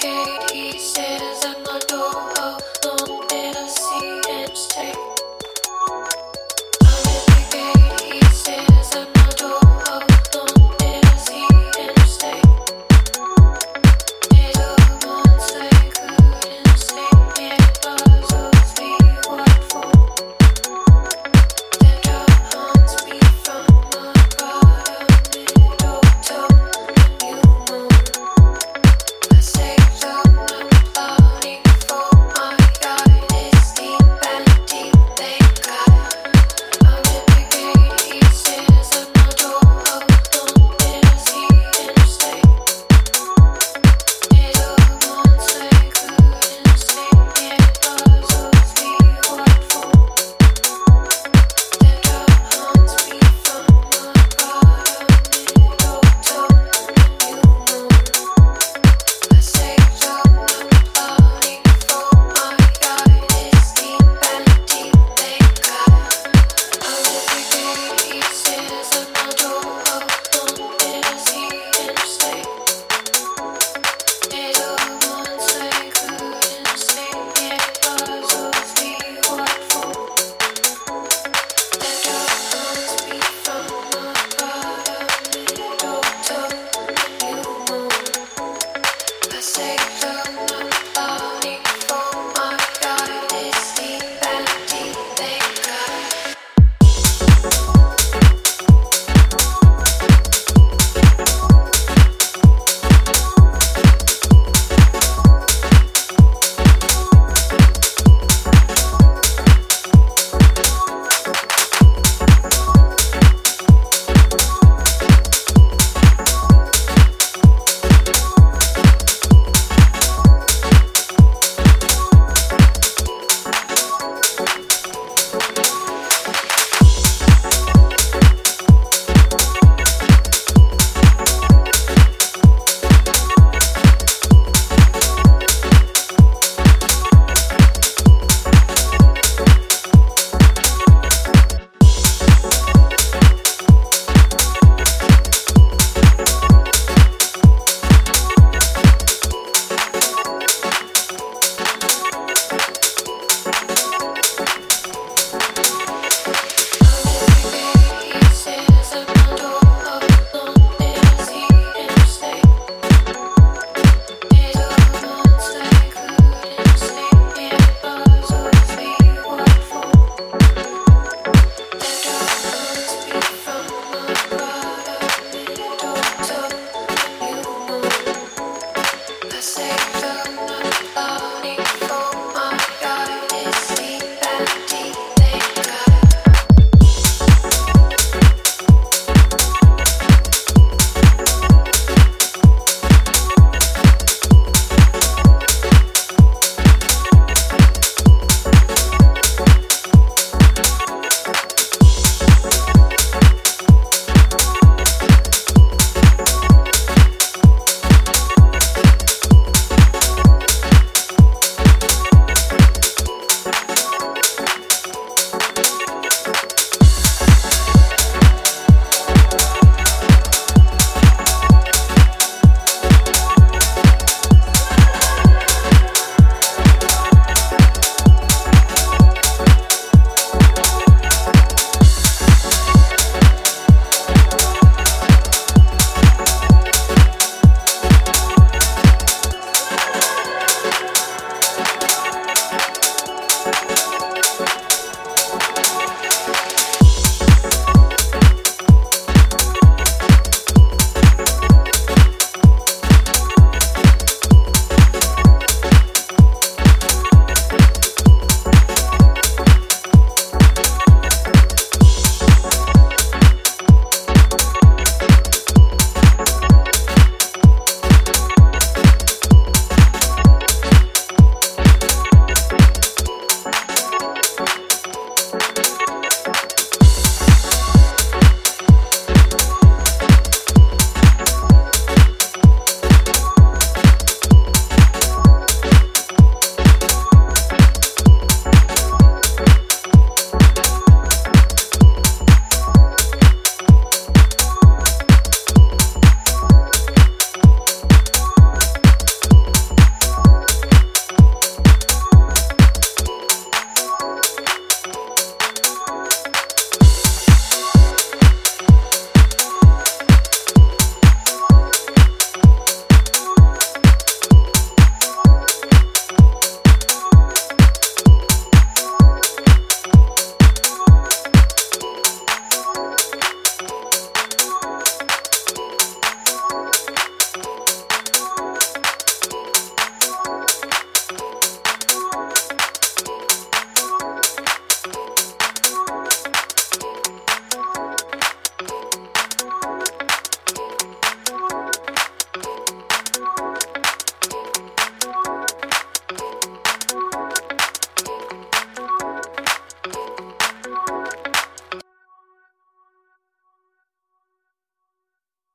He says I'm a.